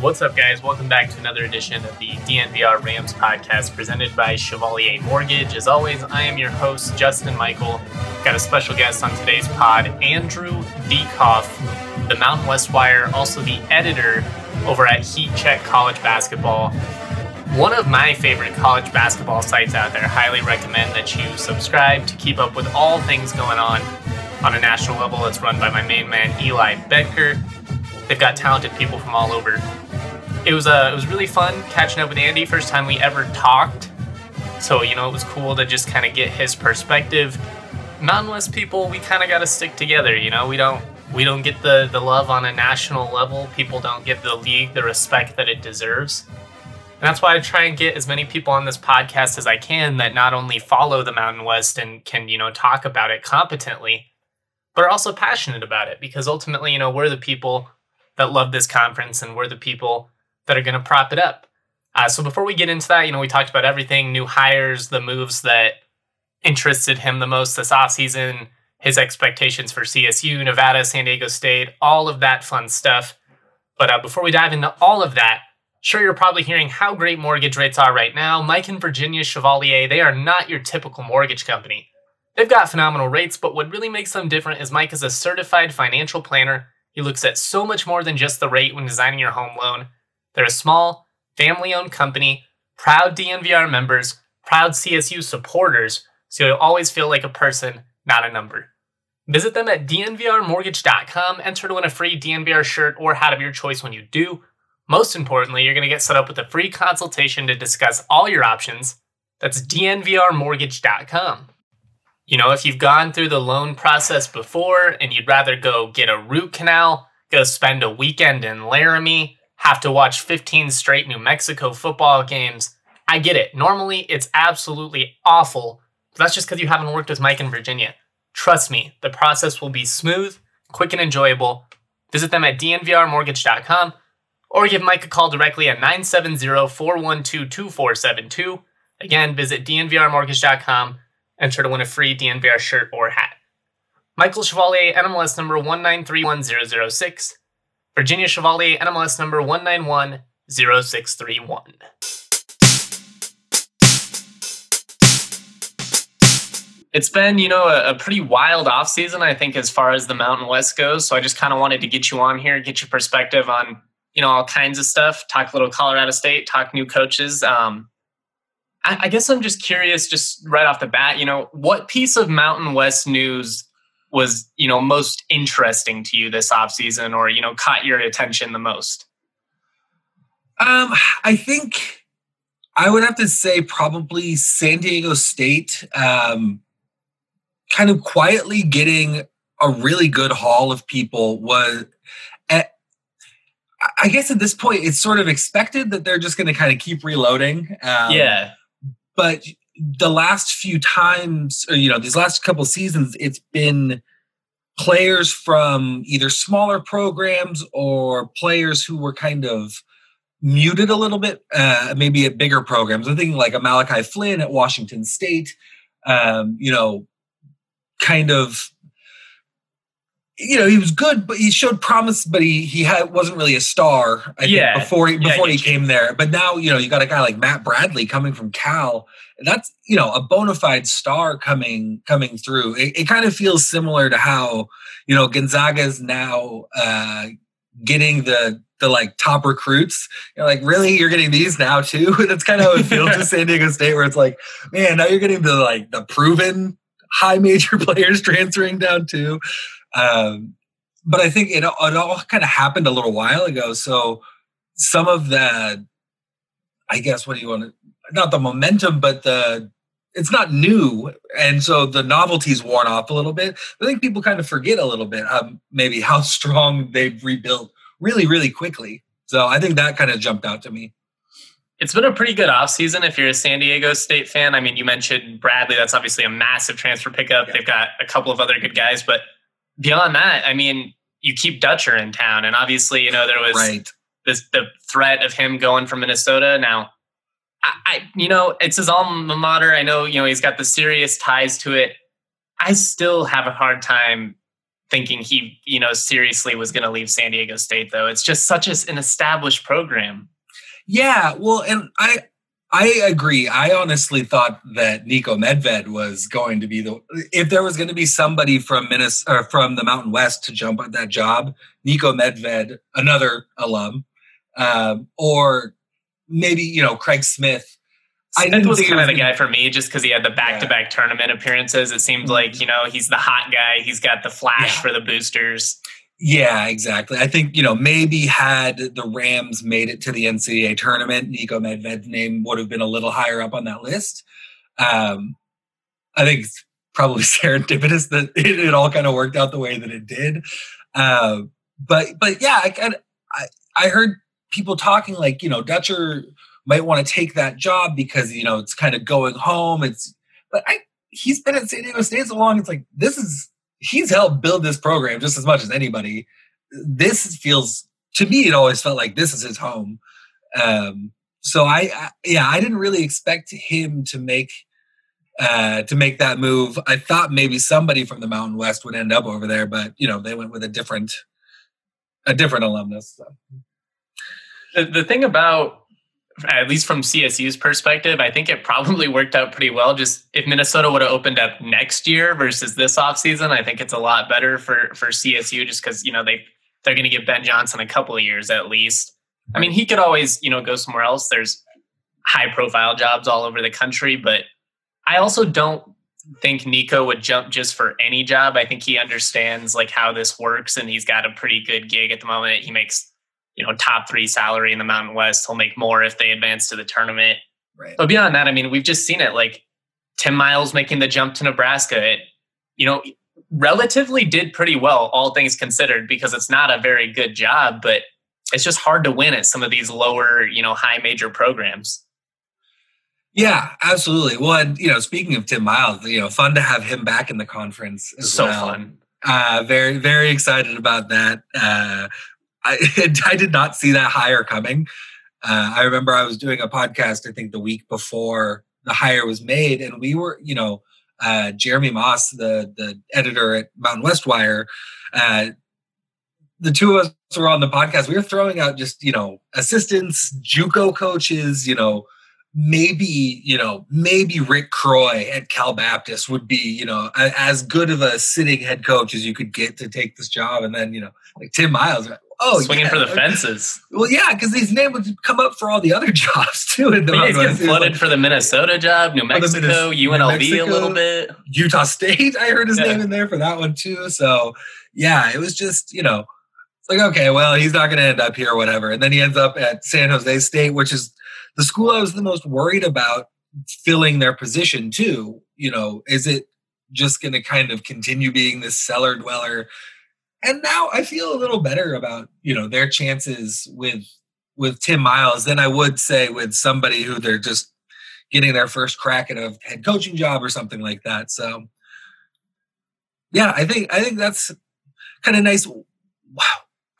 What's up, guys? Welcome back to another edition of the DNVR Rams podcast presented by Chevalier Mortgage. As always, I am your host, Justin Michael. Got a special guest on today's pod, Andrew Dieckhoff, the Mountain West Wire, also the editor over at Heat Check College Basketball. One of my favorite college basketball sites out there. Highly recommend that you subscribe to keep up with all things going on on a national level. It's run by my main man, Eli Boettger. They've got talented people from all over. It was uh, it was really fun catching up with Andy. First time we ever talked, so you know it was cool to just kind of get his perspective. Mountain West people, we kind of got to stick together. You know, we don't we don't get the the love on a national level. People don't give the league the respect that it deserves. And that's why I try and get as many people on this podcast as I can that not only follow the Mountain West and can, you know, talk about it competently, but are also passionate about it because ultimately, you know, we're the people that love this conference and we're the people that are going to prop it up. Uh, so before we get into that, you know, we talked about everything new hires, the moves that interested him the most this offseason, his expectations for CSU, Nevada, San Diego State, all of that fun stuff. But uh, before we dive into all of that, Sure, you're probably hearing how great mortgage rates are right now. Mike and Virginia Chevalier, they are not your typical mortgage company. They've got phenomenal rates, but what really makes them different is Mike is a certified financial planner. He looks at so much more than just the rate when designing your home loan. They're a small, family owned company, proud DNVR members, proud CSU supporters, so you'll always feel like a person, not a number. Visit them at dnvrmortgage.com, enter to win a free DNVR shirt or hat of your choice when you do. Most importantly, you're going to get set up with a free consultation to discuss all your options. That's dnvrmortgage.com. You know, if you've gone through the loan process before and you'd rather go get a root canal, go spend a weekend in Laramie, have to watch 15 straight New Mexico football games, I get it. Normally, it's absolutely awful. That's just because you haven't worked with Mike in Virginia. Trust me, the process will be smooth, quick, and enjoyable. Visit them at dnvrmortgage.com or give Mike a call directly at 970-412-2472. Again, visit dnvrmortgage.com, enter to win a free DNVR shirt or hat. Michael Chevalier, NMLS number 1931006. Virginia Chevalier, NMLS number 1910631. It's been, you know, a, a pretty wild off season, I think, as far as the Mountain West goes. So I just kind of wanted to get you on here, get your perspective on you know all kinds of stuff talk a little colorado state talk new coaches um, I, I, guess i'm just curious just right off the bat you know what piece of mountain west news was you know most interesting to you this off season, or you know caught your attention the most um, i think i would have to say probably san diego state um, kind of quietly getting a really good haul of people was I guess at this point, it's sort of expected that they're just going to kind of keep reloading. Um, yeah. But the last few times, or, you know, these last couple seasons, it's been players from either smaller programs or players who were kind of muted a little bit, uh, maybe at bigger programs. I'm thinking like a Malachi Flynn at Washington State, um, you know, kind of you know, he was good, but he showed promise, but he he had wasn't really a star. I yeah. think before he before yeah, he came there. But now, you know, you got a guy like Matt Bradley coming from Cal. That's you know a bona fide star coming coming through. It, it kind of feels similar to how you know Gonzaga is now uh, getting the the like top recruits. You're like, really, you're getting these now too. That's kind of how it feels to San Diego State, where it's like, man, now you're getting the like the proven high major players transferring down too. Um, but I think it, it all kind of happened a little while ago. So some of the, I guess, what do you want to, not the momentum, but the, it's not new. And so the novelty's worn off a little bit. I think people kind of forget a little bit, um, maybe how strong they've rebuilt really, really quickly. So I think that kind of jumped out to me. It's been a pretty good offseason if you're a San Diego State fan. I mean, you mentioned Bradley. That's obviously a massive transfer pickup. Yeah. They've got a couple of other good guys, but beyond that, I mean, you keep Dutcher in town, and obviously, you know, there was right. this the threat of him going from Minnesota. Now, I, I, you know, it's his alma mater. I know, you know, he's got the serious ties to it. I still have a hard time thinking he, you know, seriously was going to leave San Diego State, though. It's just such a, an established program. Yeah, well, and I I agree. I honestly thought that Niko Medved was going to be the if there was going to be somebody from Minnesota from the Mountain West to jump at that job, Niko Medved, another alum, um, or maybe you know Craig Smith. Smith I was kind of the guy for me just because he had the back-to-back yeah. tournament appearances. It seemed mm-hmm. like you know he's the hot guy. He's got the flash yeah. for the boosters. Yeah, exactly. I think, you know, maybe had the Rams made it to the NCAA tournament, Niko Medved's name would have been a little higher up on that list. Um, I think it's probably serendipitous that it, it, all kind of worked out the way that it did. Uh, but, but yeah, I, kind of, I, I heard people talking like, you know, Dutcher might want to take that job because, you know, it's kind of going home. It's, but I, he's been at San Diego State so long. It's like, this is, he's helped build this program just as much as anybody. This feels to me, it always felt like this is his home. Um, so I, I, yeah, I didn't really expect him to make uh, to make that move. I thought maybe somebody from the Mountain West would end up over there, but you know they went with a different a different alumnus. So. The, the thing about at least from CSU's perspective, I think it probably worked out pretty well. Just if Minnesota would have opened up next year versus this offseason, I think it's a lot better for for CSU just because you know they they're going to give Ben Johnson a couple of years at least. I mean, he could always you know go somewhere else. There's high profile jobs all over the country, but I also don't think Niko would jump just for any job. I think he understands like how this works and he's got a pretty good gig at the moment. He makes you know top three salary in the Mountain West. He'll make more if they advance to the tournament. Right. But beyond that, I mean, we've just seen it. Like Tim Miles making the jump to Nebraska. It you know relatively did pretty well, all things considered, because it's not a very good job, but it's just hard to win at some of these lower, you know, high major programs. Yeah, absolutely. Well, and you know, speaking of Tim Miles, you know, fun to have him back in the conference. so well. fun. Uh, very, very excited about that. Uh, I, I did not see that hire coming. Uh, I remember I was doing a podcast, I think the week before the hire was made, and we were, you know, uh, Jeremy Moss, the the editor at Mountain West Wire, uh, the two of us were on the podcast. We were throwing out just you know assistants, JUCO coaches, you know, maybe you know maybe Rick Croy at Cal Baptist would be you know a, as good of a sitting head coach as you could get to take this job, and then you know like Tim Miles, Oh, swinging yeah. for the fences. Well, yeah, because his name would come up for all the other jobs too. In the yeah, he's getting flooded like, for the Minnesota job, New Mexico, New UNLV Mexico, a little bit, Utah State. I heard his yeah. name in there for that one too. So yeah, it was just you know, it's like okay, well, he's not going to end up here, or whatever. And then he ends up at San Jose State, which is the school I was the most worried about filling their position too. You know, is it just going to kind of continue being this cellar dweller? And now I feel a little better about you know their chances with with Tim Miles than I would say with somebody who they're just getting their first crack at a head coaching job or something like that. So yeah, I think I think that's kind of nice. Wow.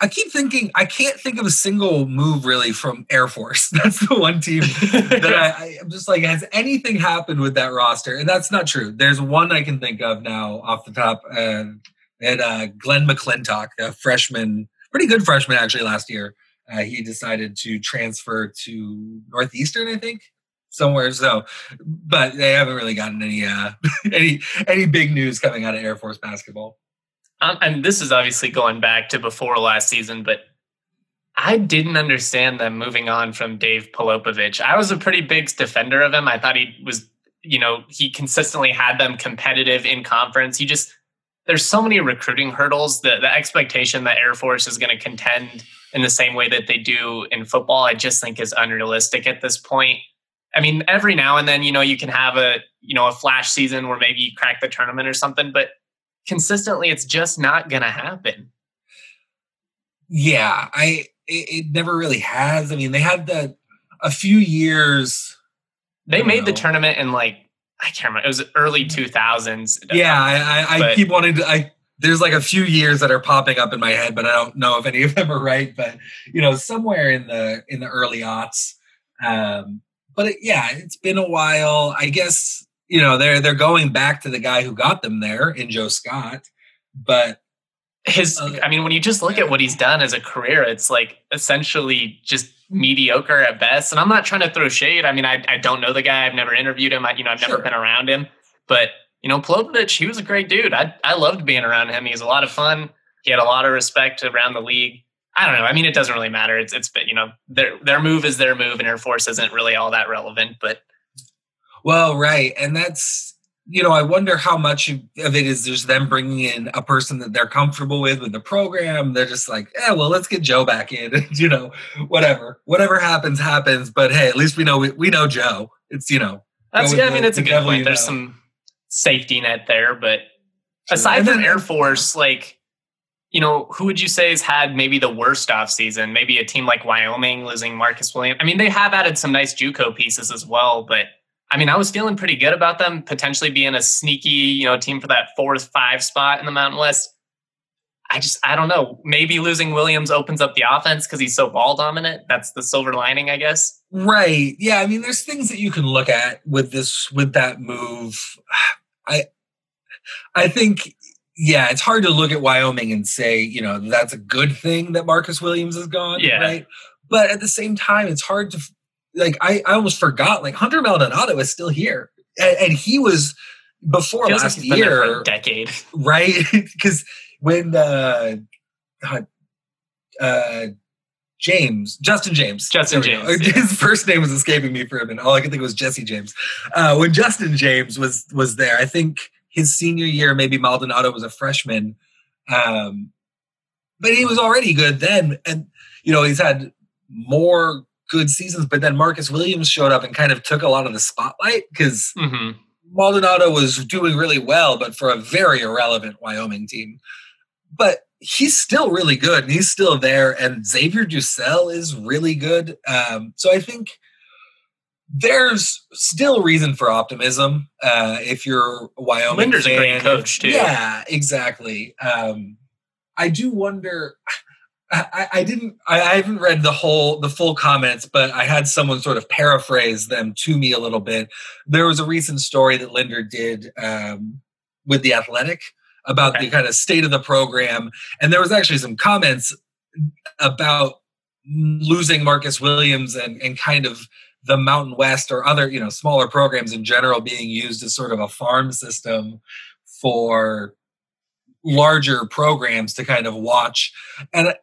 I keep thinking I can't think of a single move really from Air Force. That's the one team that I, I'm just like, has anything happened with that roster? And that's not true. There's one I can think of now off the top, and and uh, Glenn McClintock, a freshman, pretty good freshman actually last year. Uh, he decided to transfer to Northeastern, I think, somewhere. So, but they haven't really gotten any uh, any any big news coming out of Air Force basketball. Um, and this is obviously going back to before last season, but I didn't understand them moving on from Dave Pilipovich. I was a pretty big defender of him. I thought he was, you know, he consistently had them competitive in conference. He just there's so many recruiting hurdles. The the expectation that Air Force is going to contend in the same way that they do in football, I just think is unrealistic at this point. I mean, every now and then, you know, you can have a you know a flash season where maybe you crack the tournament or something, but consistently, it's just not going to happen. Yeah, I it, it, never really has. I mean, they had the a few years. They made know. the tournament in like I can't remember. It was early two thousands. Yeah, I, I, I keep wanting to. I there's like a few years that are popping up in my head, but I don't know if any of them are right. But you know, somewhere in the in the early aughts. Um, but it, yeah, it's been a while. I guess you know they're they're going back to the guy who got them there in Joe Scott, but his i mean when you just look at what he's done as a career it's like essentially just mediocre at best. And i'm not trying to throw shade. I mean i, I don't know the guy. I've never interviewed him. I, you know i've never Sure. been around him. But you know Pilipovich, he was a great dude. I, I loved being around him. He's a lot of fun. He had a lot of respect around the league. I don't know. I mean it doesn't really matter. It's it's you know their their move is their move and air force isn't really all that relevant but Well, right, and that's you know I wonder how much of it is just them bringing in a person that they're comfortable with with the program. They're just like, yeah, well, let's get Joe back in. you know, whatever, whatever happens, happens. But hey, at least we know we, we know Joe. It's you know, that's yeah i mean it's a good point there's know. some safety net there but aside And from Air Force, like, you know, who would you say has had maybe the worst off season? Maybe a team like Wyoming losing Marcus Williams. I mean, they have added some nice JUCO pieces as well, but I mean, I was feeling pretty good about them potentially being a sneaky, you know, team for that fourth five spot in the Mountain West. I just, I don't know. Maybe losing Williams opens up the offense because he's so ball dominant. That's the silver lining, I guess. Right. Yeah. I mean, there's things that you can look at with this with that move. I I think yeah, it's hard to look at Wyoming and say, you know, that's a good thing that Marcus Williams is gone. Yeah. Right. But at the same time, it's hard to like I, I almost forgot like Hunter Maldonado is still here. And, and he was before Feels like last he's been there for year, a decade. right? Because when uh, uh, James, Justin James, Justin There we go. James, yeah. His first name was escaping me for a minute. All I could think was Jesse James. Uh, when Justin James was was there, I think his senior year, maybe Maldonado was a freshman, um, but he was already good then. And you know, he's had more good seasons. But then Marcus Williams showed up and kind of took a lot of the spotlight because hmm Maldonado was doing really well, but for a very irrelevant Wyoming team. But he's still really good and he's still there. And Xavier DuSell is really good. Um, so I think there's still reason for optimism uh, if you're Wyoming. Linder's a great coach, too. Yeah, exactly. Um, I do wonder. I, I didn't. I, I haven't read the whole, the full comments, but I had someone sort of paraphrase them to me a little bit. There was a recent story that Linder did um, with the Athletic about Okay. the kind of state of the program, and there was actually some comments about losing Marcus Williams and and kind of the Mountain West or other you know smaller programs in general being used as sort of a farm system for larger programs to kind of watch and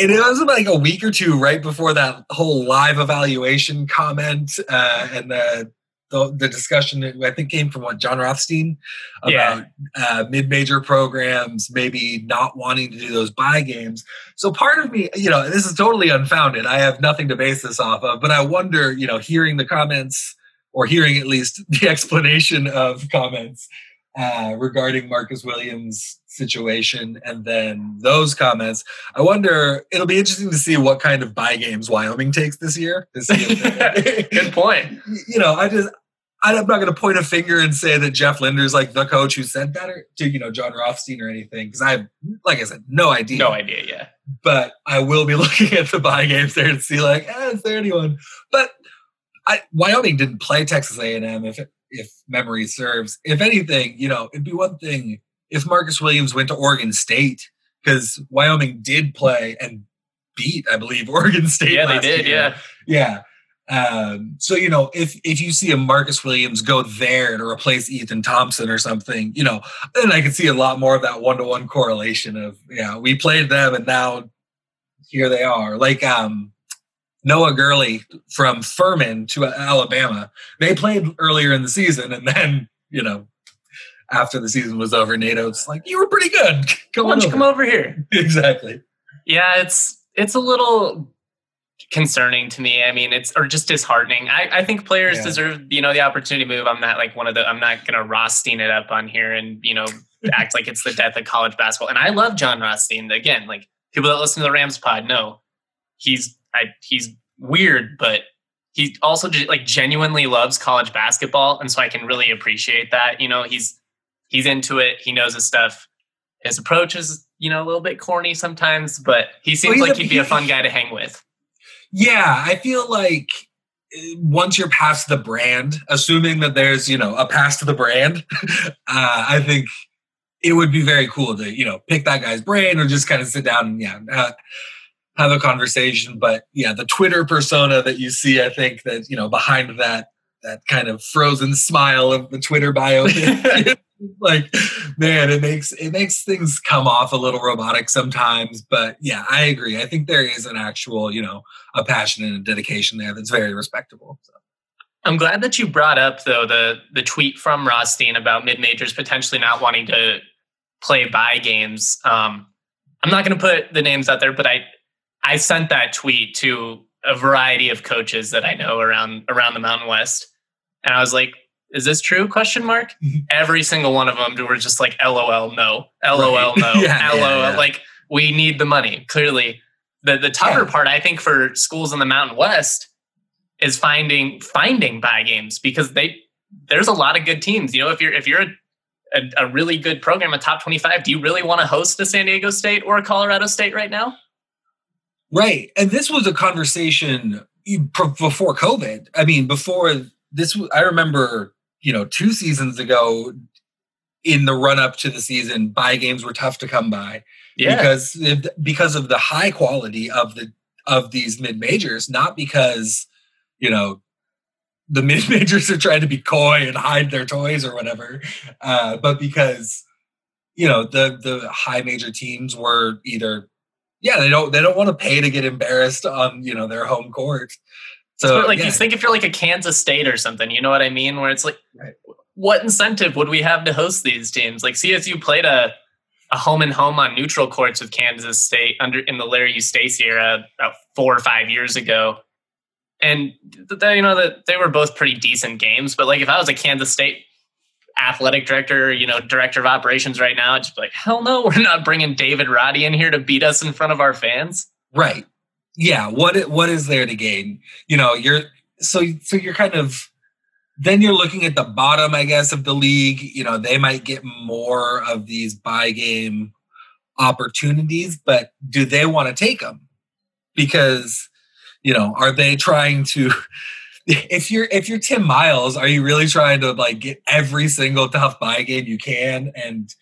it was like a week or two right before that whole live evaluation comment uh, and the, the the discussion that I think came from what Jon Rothstein about uh, mid-major programs maybe not wanting to do those buy games. So part of me, you know, this is totally unfounded. I have nothing to base this off of, but I wonder, you know, hearing the comments or hearing at least the explanation of comments uh, regarding Marcus Williams' situation and then those comments. I wonder, it'll be interesting to see what kind of buy games Wyoming takes this year. To see if Good point. you know, I just, I'm not going to point a finger and say that Jeff Linder's like the coach who said that or to, you know, Jon Rothstein or anything. Because I, have, like I said, no idea. No idea. Yeah. But I will be looking at the buy games there to see like, eh, is there anyone? But I, Wyoming didn't play Texas A&M if if memory serves. If anything, you know, it'd be one thing if Marcus Williams went to Oregon State because Wyoming did play and beat, I believe, Oregon State. Yeah, they did. year. Yeah. Yeah. Um, so you know, if if you see a Marcus Williams go there to replace Ethan Thompson or something, you know, then I could see a lot more of that one to one correlation of yeah, we played them and now here they are. Like um Noah Gurley from Furman to Alabama. They played earlier in the season and then, you know, after the season was over, Nate Oats like, you were pretty good. Come Why on don't you come over here? exactly. Yeah, it's it's a little concerning to me. I mean, it's or just disheartening. I, I think players Yeah. deserve, you know, the opportunity to move. I'm not like one of the I'm not gonna Rothstein it up on here and, you know, act like it's the death of college basketball. And I love Jon Rothstein. Again, like people that listen to the Rams pod know he's I he's weird, but he also like genuinely loves college basketball. And so I can really appreciate that. You know, he's he's into it, he knows his stuff. His approach is, you know, a little bit corny sometimes, but he seems he's like a- he'd be a fun guy to hang with. Yeah, I feel like uh, once you're past the brand, assuming that there's, you know, a past to the brand, uh, I think it would be very cool to you know pick that guy's brain or just kind of sit down and yeah uh, have a conversation. But yeah, the Twitter persona that you see, I think that you know behind that that kind of frozen smile of the Twitter bio. like man it makes it makes things come off a little robotic sometimes but yeah i agree i think there is an actual you know a passion and a dedication there that's very respectable so. i'm glad that you brought up though the the tweet from rothstein about mid majors potentially not wanting to play by games um i'm not going to put the names out there but i I sent that tweet to a variety of coaches that I know around around the Mountain West, and I was like, "Is this true?" Question mark. Mm-hmm. Every single one of them were just like, "LOL, no, LOL, right. no, yeah, LOL." Yeah, yeah. Like we need the money. Clearly, the the tougher part I think for schools in the Mountain West is finding finding buy games because they there's a lot of good teams. You know, if you're if you're a, a, a really good program, a top twenty five, do you really want to host a San Diego State or a Colorado State right now? Right. And this was a conversation before COVID. I mean, before this, I remember, you know, two seasons ago in the run up to the season, buy games were tough to come by yeah. because because of the high quality of the of these mid majors, not because you know the mid majors are trying to be coy and hide their toys or whatever, uh, but because you know the the high major teams were either yeah, they don't they don't want to pay to get embarrassed on you know their home court. So like yeah. you think if you're like a Kansas State or something, you know what I mean? Where it's like, right. what incentive would we have to host these teams? Like CSU played a a home and home on neutral courts with Kansas State under in the Larry Eustachy era about four or five years ago, and they, you know that they were both pretty decent games. But like if I was a Kansas State athletic director, you know, director of operations right now, just like, hell no, we're not bringing David Roddy in here to beat us in front of our fans. Right. Yeah. What what is there to gain? You know, you're so so you're kind of then you're looking at the bottom, I guess, of the league. You know, they might get more of these buy game opportunities, but do they want to take them? Because, you know, are they trying to if you're if you're Tim Miles, are you really trying to like get every single tough buy game you can and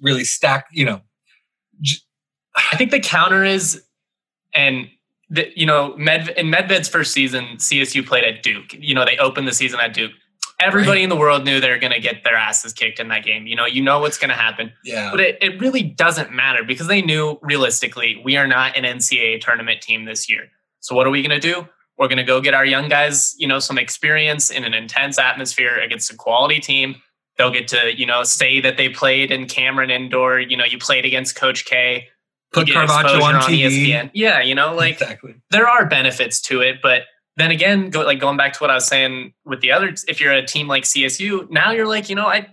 really stack? You know, j- I think the counter is, and the, you know, Med in Medved's first season, CSU played at Duke. You know, they opened the season at Duke. Everybody right. in the world knew they were going to get their asses kicked in that game. You know, you know what's going to happen. Yeah. But it, it really doesn't matter because they knew realistically we are not an NCAA tournament team this year. So what are we going to do? We're going to go get our young guys, you know, some experience in an intense atmosphere against a quality team. They'll get to, you know, say that they played in Cameron Indoor. You know, you played against Coach K. Put Carvaggio on, on ESPN. Yeah, you know, like exactly. there are benefits to it, but then again, go, like going back to what I was saying with the other, if you're a team like CSU, now you're like, you know, I,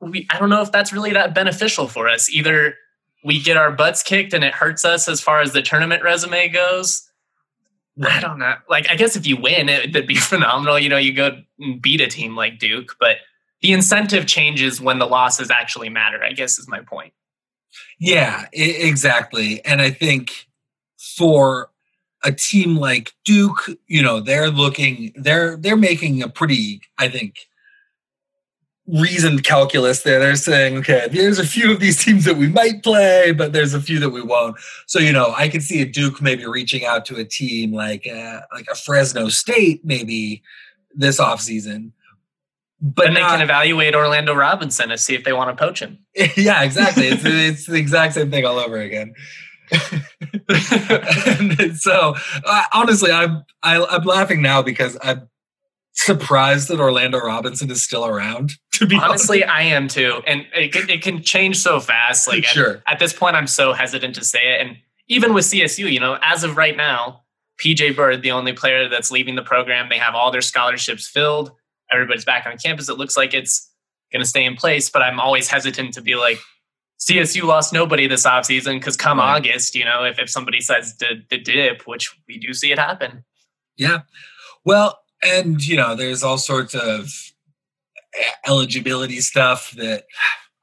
we, I don't know if that's really that beneficial for us. Either we get our butts kicked and it hurts us as far as the tournament resume goes, I don't know. Like, I guess if you win, it, would be phenomenal. You know, you go beat a team like Duke, but the incentive changes when the losses actually matter. I guess is my point. Yeah, exactly. And I think for a team like Duke, you know, they're looking, they're they're making a pretty, I think, reasoned calculus there. They're saying, okay, there's a few of these teams that we might play, but there's a few that we won't. So you know, I can see a Duke maybe reaching out to a team like uh, like a Fresno State maybe this offseason. But and they can evaluate Orlando Robinson to see if they want to poach him. yeah, exactly. It's, it's the exact same thing all over again. so uh, honestly, I'm I, am i am laughing now because I'm surprised that Orlando Robinson is still around. To be honestly, honest. I am too, and it can, it can change so fast. Like sure. At, at, this point, I'm so hesitant to say it. And even with CSU, you know, as of right now, PJ Bird, the only player that's leaving the program, they have all their scholarships filled. Everybody's back on campus. It looks like it's going to stay in place, but I'm always hesitant to be like, CSU lost nobody this offseason because come right. August, you know, if, if somebody says the, the dip, which we do see it happen. Yeah. Well, and you know there's all sorts of eligibility stuff that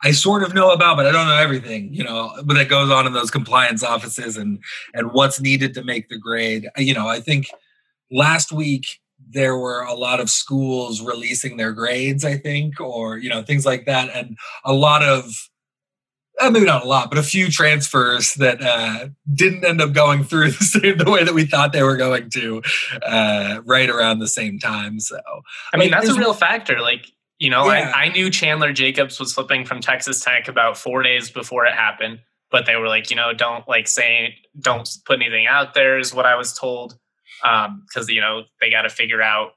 I sort of know about, but I don't know everything, you know, but that goes on in those compliance offices and and what's needed to make the grade. You know, I think last week there were a lot of schools releasing their grades, I think, or you know things like that, and a lot of uh, maybe not a lot, but a few transfers that uh, didn't end up going through the, same, the way that we thought they were going to, uh, right around the same time. So, I mean, like, that's a real factor. Like, you know, yeah. I, I knew Chandler Jacobs was flipping from Texas Tech about four days before it happened, but they were like, you know, don't like say, don't put anything out there, is what I was told. Because, um, you know, they got to figure out,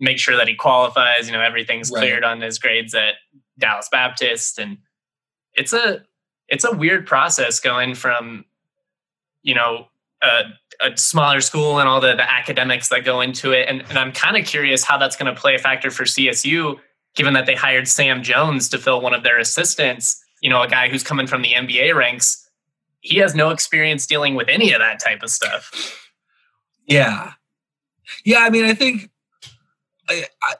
make sure that he qualifies, you know, everything's right. cleared on his grades at Dallas Baptist. And it's a, it's a weird process going from you know a, a smaller school and all the, the academics that go into it and, and i'm kind of curious how that's going to play a factor for csu given that they hired sam jones to fill one of their assistants you know a guy who's coming from the nba ranks he has no experience dealing with any of that type of stuff yeah. Yeah i mean i think I, I,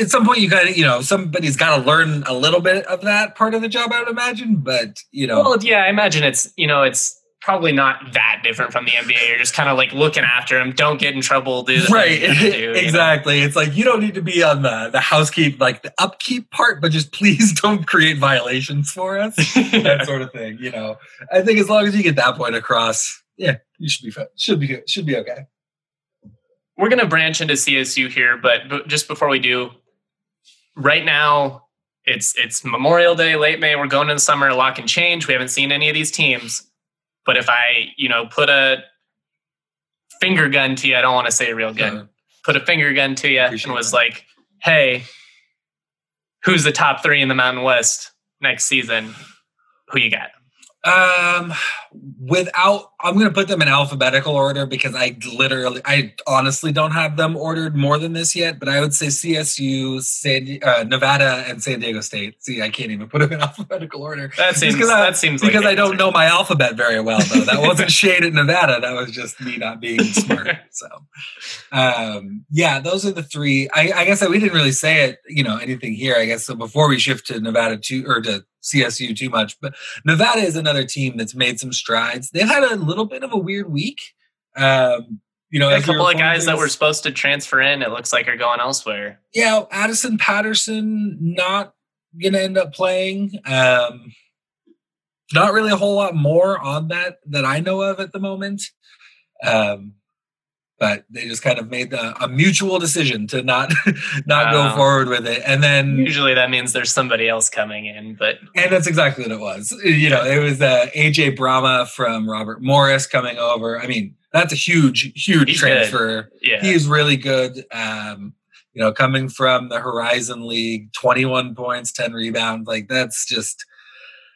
at some point you got to you know somebody's got to learn a little bit of that part of the job i would imagine but you know. Well yeah i imagine it's you know it's probably not that different from the nba you're just kind of like looking after them don't get in trouble do right do, exactly know? it's like you don't need to be on the the housekeep like the upkeep part but just please don't create violations for us that sort of thing you know. I think as long as you get that point across yeah you should be fine. should be good. should be okay we're going to branch into CSU here, but, but just before we do, right now it's it's Memorial Day, late May. We're going into the summer, lock and change. We haven't seen any of these teams, but if I you know put a finger gun to you, I don't want to say a real gun. Uh-huh. Put a finger gun to you and was that. like, "Hey, who's the top three in the Mountain West next season? Who you got?" Um, without, I'm going to put them in alphabetical order because I literally, I honestly don't have them ordered more than this yet. But I would say CSU, San, uh, Nevada, and San Diego State. See, I can't even put them in alphabetical order. That seems because that seems because like I don't know my alphabet very well. Though that wasn't shade at Nevada. That was just me not being smart. so, um, yeah, those are the three. I, I guess that we didn't really say it. You know, anything here. I guess so. Before we shift to Nevada to or to CSU too much, but Nevada is another team that's made some strides. They've had a little bit of a weird week. Um, you know, a couple of guys that were supposed to transfer in, it looks like are going elsewhere. Yeah, Addison Patterson not going to end up playing. Um, not really a whole lot more on that that I know of at the moment. Um, but they just kind of made the, a mutual decision to not not go forward with it. And then usually that means there's somebody else coming in but and that's exactly what it was. You know it was uh, aj Bramah from robert morris coming over. I mean that's a huge huge he's transfer. Good. yeah. He's really good um you know coming from the horizon league 21 points 10 rebounds like that's just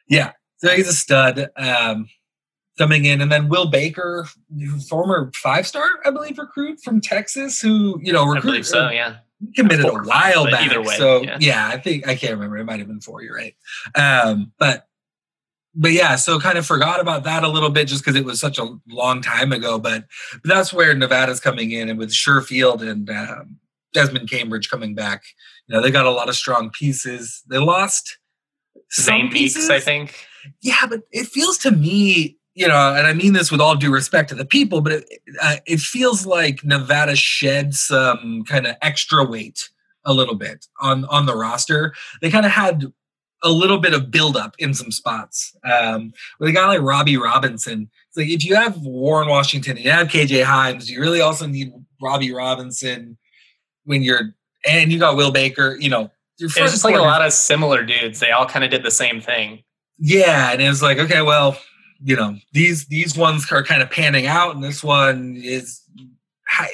yeah. So he's a stud um coming in, and then Will Baker, former five star, I believe, recruit from Texas, who you know recruit. so, yeah. Committed four, a while back. Either way, so yeah. yeah. I think I can't remember. It might have been four. You're right. Um, but but yeah, so kind of forgot about that a little bit just because it was such a long time ago. But, that's where Nevada's coming in, and with Sherfield and um, Desmond Cambridge coming back, you know they got a lot of strong pieces. They lost Zane Meeks, I think. Yeah, but it feels to me you know, and I mean this with all due respect to the people, but it, uh, it feels like Nevada shed some kind of extra weight a little bit on on the roster. They kind of had a little bit of buildup in some spots. Um, with a guy like Robbie Robinson, it's like if you have Warren Washington and you have KJ Hymes, you really also need Robbie Robinson when you're and you got Will Baker. You know, it's just like a lot of similar dudes. They all kind of did the same thing. Yeah, and it was like, okay, well, you know these these ones are kind of panning out and this one is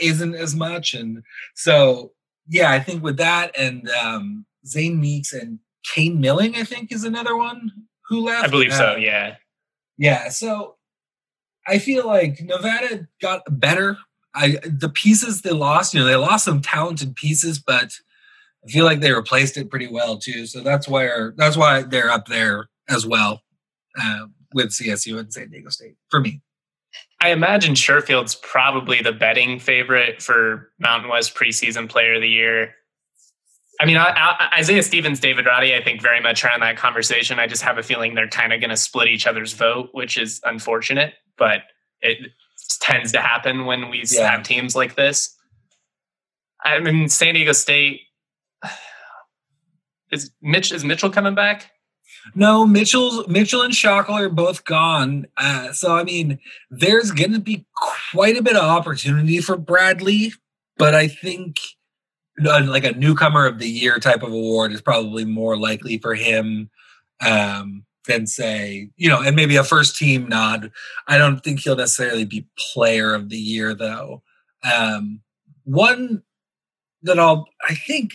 isn't as much. And so yeah i think with that and um zane meeks and kane milling i think is another one who left. I believe uh, so yeah. yeah so i feel like nevada got better. I the pieces they lost you know they lost some talented pieces but i feel like they replaced it pretty well too. So that's where that's why they're up there as well. Um, with CSU and San Diego State for me. I imagine Sherfield's probably the betting favorite for Mountain West preseason player of the year. I mean, I, I, Isaiah Stevens, David Roddy, I think very much are in that conversation. I just have a feeling they're kind of going to split each other's vote, which is unfortunate, but it tends to happen when we yeah. have teams like this. I mean, San Diego State is Mitch is Mitchell coming back? No, Mitchell's Mitchell and Schakel are both gone. Uh, so I mean, there's going to be quite a bit of opportunity for Bradley, but I think like a newcomer of the year type of award is probably more likely for him um, than say you know, and maybe a first team nod. I don't think he'll necessarily be player of the year though. Um, one that I'll I think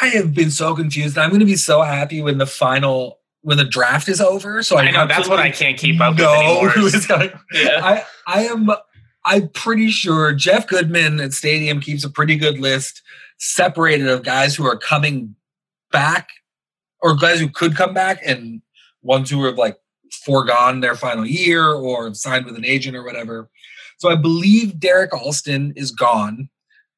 I have been so confused. I'm going to be so happy when the final when the draft is over. So I, I know that's what I can't keep up with anymore. Who is going, yeah. I I am I'm pretty sure Jeff Goodman at Stadium keeps a pretty good list separated of guys who are coming back or guys who could come back and ones who have like foregone their final year or signed with an agent or whatever. So I believe Derrick Alston is gone.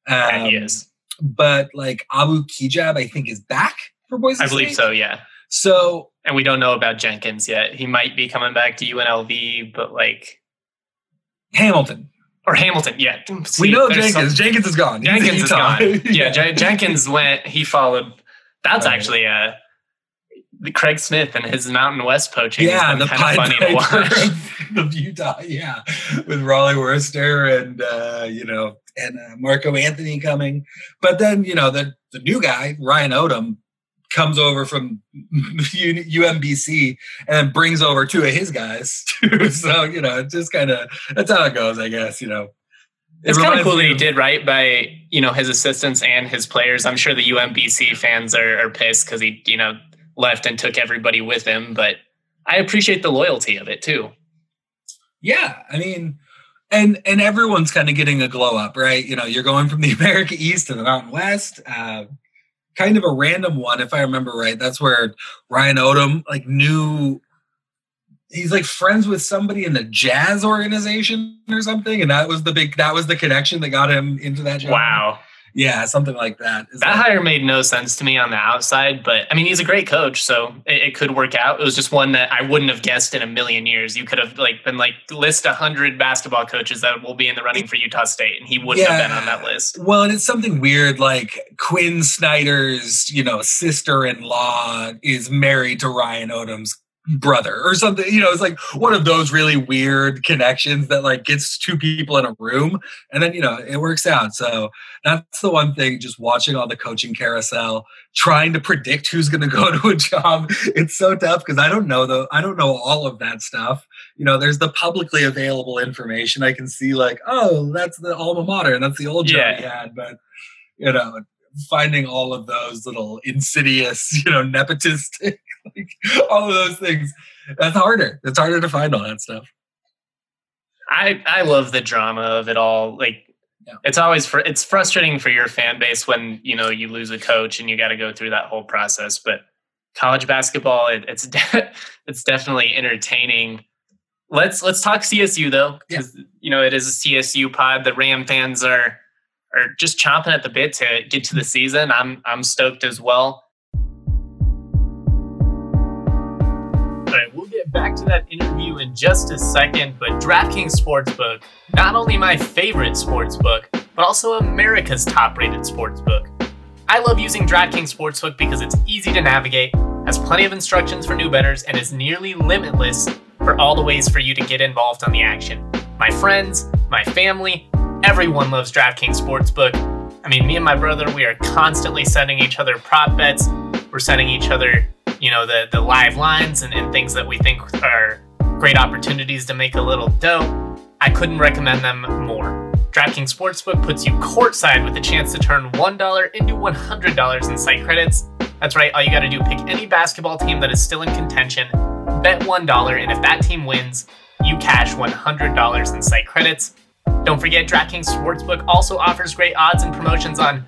Um, yeah, he is but like Abu Kigab, I think is back for Boise. I believe so. Yeah. So and we don't know about Jenkins yet. He might be coming back to UNLV, but like Hamilton or Hamilton. Yeah, See, we know Jenkins. Some, Jenkins is gone. Jenkins is gone. yeah, J- Jenkins went. He followed. That's actually uh Craig Smith and his Mountain West poaching. Yeah, the kind of funny to watch. of Utah. Yeah, with Rollie Worster and uh, you know and uh, Marco Anthony coming. But then, you know, the, the new guy, Ryan Odom, comes over from UMBC and brings over two of his guys. too. so, you know, it just kind of, that's how it goes, I guess, you know. It it's kind of cool that he did right by, you know, his assistants and his players. I'm sure the UMBC fans are, are pissed because he, you know, left and took everybody with him, but I appreciate the loyalty of it too. Yeah. I mean, and and everyone's kind of getting a glow up, right? You know, you're going from the America East to the Mountain West. Uh, kind of a random one, if I remember right. That's where Ryan Odom like knew he's like friends with somebody in the jazz organization or something, and that was the big that was the connection that got him into that job. Wow. Yeah, something like that. Is that, that hire made no sense to me on the outside, but I mean, he's a great coach, so it, it, could work out. It was just one that I wouldn't have guessed in a million years. You could have like been like list a hundred basketball coaches that will be in the running for Utah State, and he wouldn't yeah. have been on that list. Well, and it's something weird like Quin Snyder's, you know, sister-in-law is married to Ryan Odom's brother or something you know it's like one of those really weird connections that like gets two people in a room and then you know it works out. So that's the one thing just watching all the coaching carousel trying to predict who's going to go to a job. It's so tough because i don't know though i don't know all of that stuff. You know there's the publicly available information i can see like oh that's the alma mater and that's the old job yeah. he had but you know finding all of those little insidious you know nepotistic like all of those things. That's harder. It's harder to find all that stuff. I I love the drama of it all. Like yeah. it's always for it's frustrating for your fan base when you know you lose a coach and you got to go through that whole process. But college basketball, it, it's de- it's definitely entertaining. Let's let's talk CSU though, because yeah. you know it is a CSU pod. The Ram fans are are just chomping at the bit to get to the season. I'm I'm stoked as well. Back to that interview in just a second, but DraftKings Sportsbook, not only my favorite sportsbook, but also America's top rated sportsbook. I love using DraftKings Sportsbook because it's easy to navigate, has plenty of instructions for new bettors, and is nearly limitless for all the ways for you to get involved on the action. My friends, my family, everyone loves DraftKings Sportsbook. I mean, me and my brother, we are constantly sending each other prop bets. We're sending each other you know the the live lines and, and things that we think are great opportunities to make a little dough. I couldn't recommend them more. DraftKings Sportsbook puts you courtside with a chance to turn $1 into $100 in site credits. That's right, all you gotta do pick any basketball team that is still in contention, bet $1, and if that team wins, you cash $100 in site credits. Don't forget, DraftKings Sportsbook also offers great odds and promotions on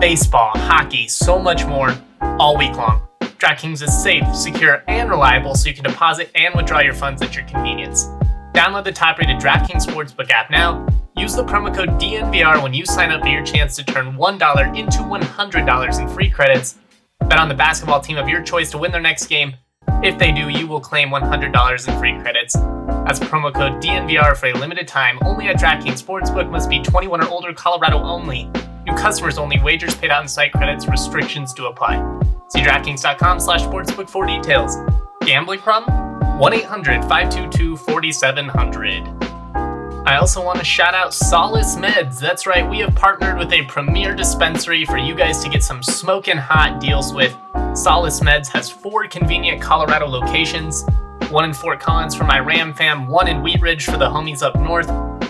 baseball, hockey, so much more all week long. DraftKings is safe, secure, and reliable so you can deposit and withdraw your funds at your convenience. Download the top rated DraftKings Sportsbook app now. Use the promo code DNVR when you sign up for your chance to turn $1 into $100 in free credits. Bet on the basketball team of your choice to win their next game. If they do, you will claim $100 in free credits. As promo code DNVR for a limited time, only at DraftKings Sportsbook must be 21 or older, Colorado only. New customers only. Wagers paid out in site credits. Restrictions do apply. See DraftKings.com slash sportsbook for details. Gambling problem? 1-800-522-4700. I also want to shout out Solace Meds. That's right, we have partnered with a premier dispensary for you guys to get some smoking hot deals with. Solace Meds has four convenient Colorado locations one in Fort Collins for my Ram fam, one in Wheat Ridge for the homies up north,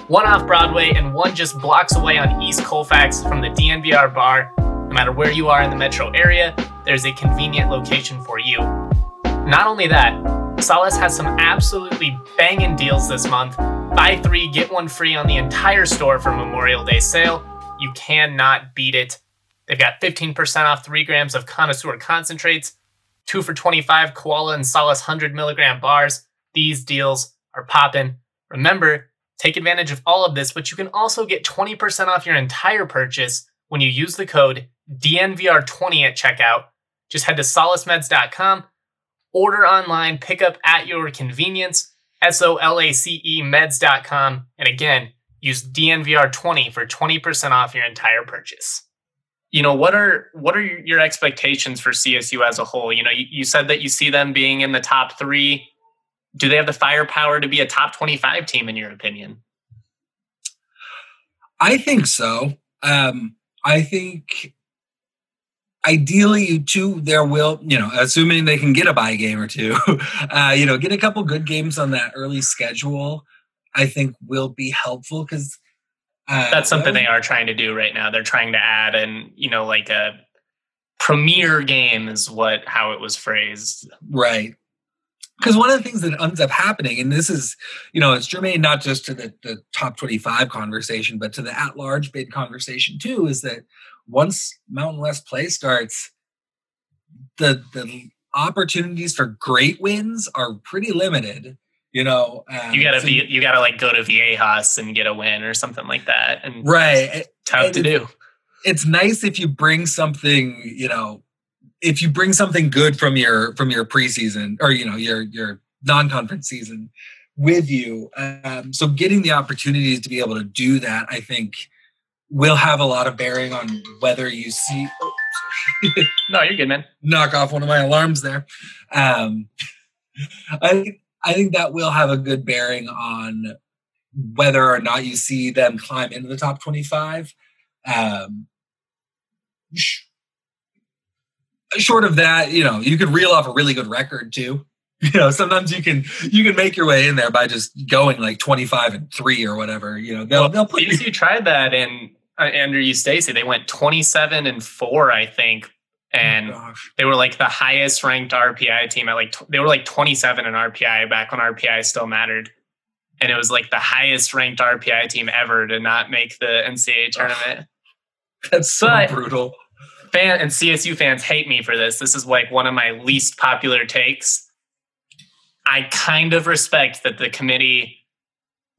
one off Broadway, and one just blocks away on East Colfax from the DNVR bar. No matter where you are in the metro area, there's a convenient location for you. Not only that, Solace has some absolutely banging deals this month. Buy three, get one free on the entire store for Memorial Day sale. You cannot beat it. They've got 15% off 3 grams of connoisseur concentrates, 2 for 25 Koala and Solace 100 milligram bars. These deals are popping. Remember, take advantage of all of this, but you can also get 20% off your entire purchase when you use the code DNVR20 at checkout. Just head to solacemeds.com, order online, pick up at your convenience, S O L A C E meds.com, and again, use DNVR20 for 20% off your entire purchase. You know what are what are your expectations for csu as a whole? You know you, you, said that you see them being in the top three. Do they have the firepower to be a top 25 team in your opinion? I think so. Um, i think ideally you too there will you know assuming they can get a buy game or two uh, you know get a couple good games on that early schedule i think will be helpful because uh, That's something they are trying to do right now. They're trying to add and you know like a premier game is what how it was phrased. Right. Because one of the things that ends up happening, and this is, you know, it's germane not just to the, the top 25 conversation, but to the at large bid conversation too, is that once Mountain West play starts, the the opportunities for great wins are pretty limited you know um, you gotta so be you gotta like go to viejas and get a win or something like that and right tough to do. it's nice if you bring something you know if you bring something good from your from your preseason or you know your your non-conference season with you um, so getting the opportunities to be able to do that i think will have a lot of bearing on whether you see oh, no you're good man knock off one of my alarms there um, I I think that will have a good bearing on whether or not you see them climb into the top 25. Um, sh- short of that, you know, you could reel off a really good record too. You know, sometimes you can you can make your way in there by just going like 25 and 3 or whatever. You know, they'll, well, they'll put you tried that in uh, under Eustachy, They went 27 and 4, I think, Oh and oh they were like the highest ranked RPI team at like they were like 27 in RPI back when RPI still mattered, and it was like the highest ranked RPI team ever to not make the NCAA tournament. Oh, that's so but brutal. Fan and CSU fans hate me for this. This is like one of my least popular takes. I kind of respect that the committee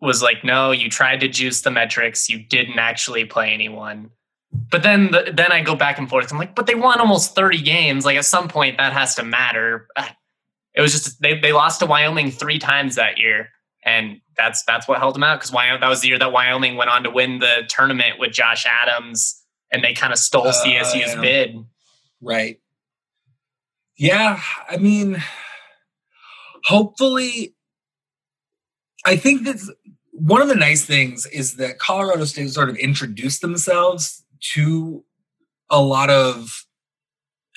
was like, no, you tried to juice the metrics, you didn't actually play anyone but then the, then I go back and forth. I'm like, but they won almost 30 games. Like at some point that has to matter. It was just they they lost to Wyoming three times that year, and that's that's what held them out because Wyoming that was the year that Wyoming went on to win the tournament with Josh Adams, and they kind of stole uh, CSU's yeah. bid. Right. Yeah, I mean, hopefully, I think that one of the nice things is that Colorado State sort of introduced themselves to a lot of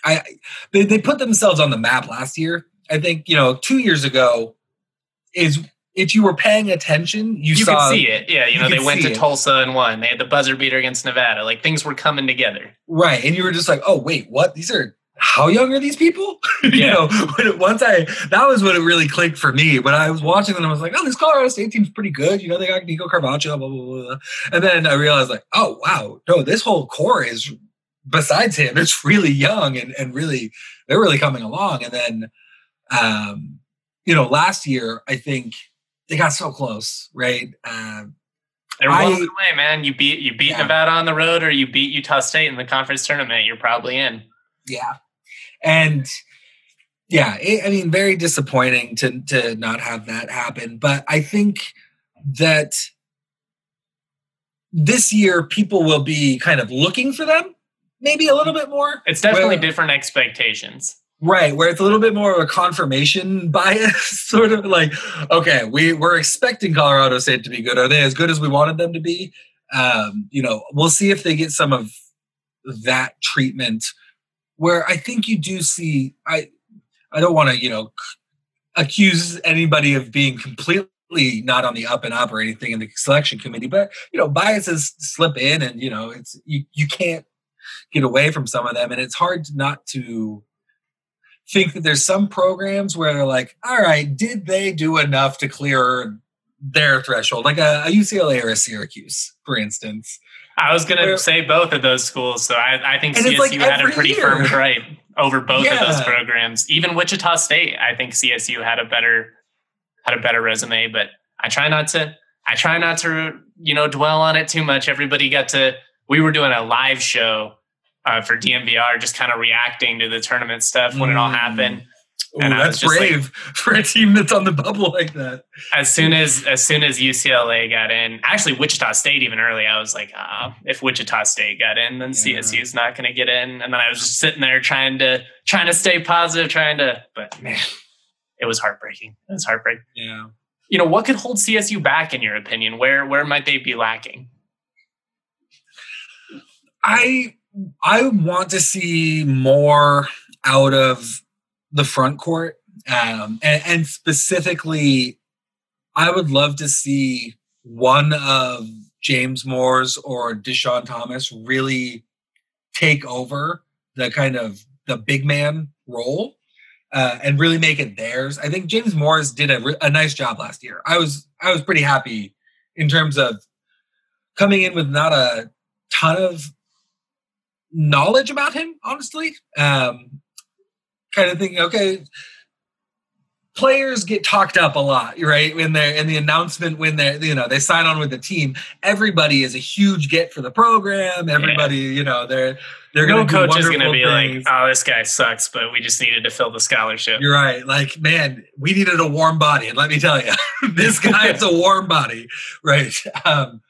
I they, they put themselves on the map last year. I think, you know, two years ago is if you were paying attention, you, you saw could see it. Yeah, you, you know, they went to it. Tulsa and won. They had the buzzer beater against Nevada. Like things were coming together. Right. And you were just like, oh wait, what? These are how young are these people? Yeah. you know, when, once I that was when it really clicked for me. When I was watching them, I was like, oh, this Colorado State team's pretty good. You know, they got Nico Carvacho, blah, blah, blah, blah. And then I realized, like, oh, wow, no, this whole core is besides him, it's really young and, and really, they're really coming along. And then, um, you know, last year, I think they got so close, right? Um, they're one away, man. You beat you beat yeah. Nevada on the road, or you beat Utah State in the conference tournament. You're probably in. Yeah, and yeah, it, I mean, very disappointing to to not have that happen. But I think that this year people will be kind of looking for them maybe a little bit more. It's definitely where, different expectations. Right, where it's a little bit more of a confirmation bias, sort of like, okay, we, we're expecting Colorado State to be good. Are they as good as we wanted them to be? Um, you know, we'll see if they get some of that treatment where I think you do see I I don't want to, you know, accuse anybody of being completely not on the up and up or anything in the selection committee, but you know, biases slip in and you know, it's you, you can't get away from some of them. And it's hard not to think that there's some programs where they're like, all right, did they do enough to clear their threshold? Like a, a UCLA or a Syracuse, for instance. I was going to say both of those schools. So I, I think CSU like had a pretty year. firm gripe over both yeah. of those programs. Even Wichita State, I think CSU had a better had a better resume, but I try not to I try not to you know dwell on it too much. Everybody got to we were doing a live show uh, for DNVR, just kind of reacting to the tournament stuff when mm. it all happened. Ooh, and that's brave like, for a team that's on the bubble like that. As soon as as soon as UCLA got in, actually Wichita State even early, I was like, uh, if Wichita State got in, then yeah. CSU's not going to get in. And then I was just sitting there trying to trying to stay positive, trying to, but man, it was heartbreaking. It was heartbreaking. Yeah. You know what could hold CSU back in your opinion? Where where might they be lacking? I I want to see more out of the front court, um, and, and specifically, I would love to see one of James Moore's or Dischon Thomas really take over the kind of the big man role uh, and really make it theirs. I think James Morris did a, a nice job last year. I was I was pretty happy in terms of coming in with not a ton of knowledge about him, honestly. Um, kind of thinking, okay, players get talked up a lot, right? When they're in the announcement, when they're, you know they sign on with the team, everybody is a huge get for the program. Everybody, yeah. you know, they're they're no coach is going to be things. like, oh, this guy sucks, but we just needed to fill the scholarship. You're right. Like, man, we needed a warm body, and let me tell you, this guy is a warm body, right? Um,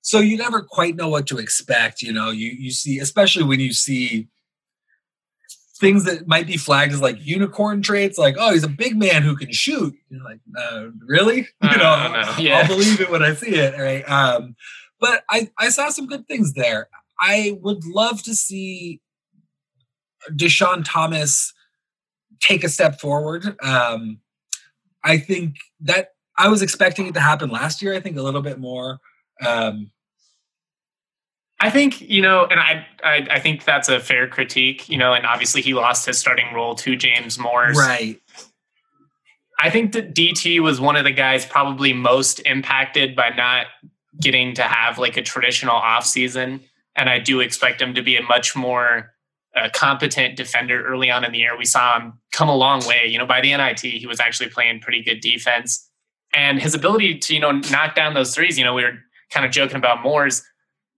so you never quite know what to expect. You know, you you see, especially when you see things that might be flagged as like unicorn traits, like oh, he's a big man who can shoot. You're like, uh, really? Uh, you know, no. yeah. I'll believe it when I see it. Right. Um, but I I saw some good things there. I would love to see Dischon Thomas take a step forward. Um, I think that I was expecting it to happen last year. I think a little bit more. Um, I think you know, and I, I, I think that's a fair critique. You know, and obviously he lost his starting role to James Morris. Right. I think that DT was one of the guys probably most impacted by not getting to have like a traditional off season, and I do expect him to be a much more uh, competent defender early on in the year. We saw him come a long way. You know, by the NIT, he was actually playing pretty good defense, and his ability to you know knock down those threes. You know, we were kind of joking about Moore's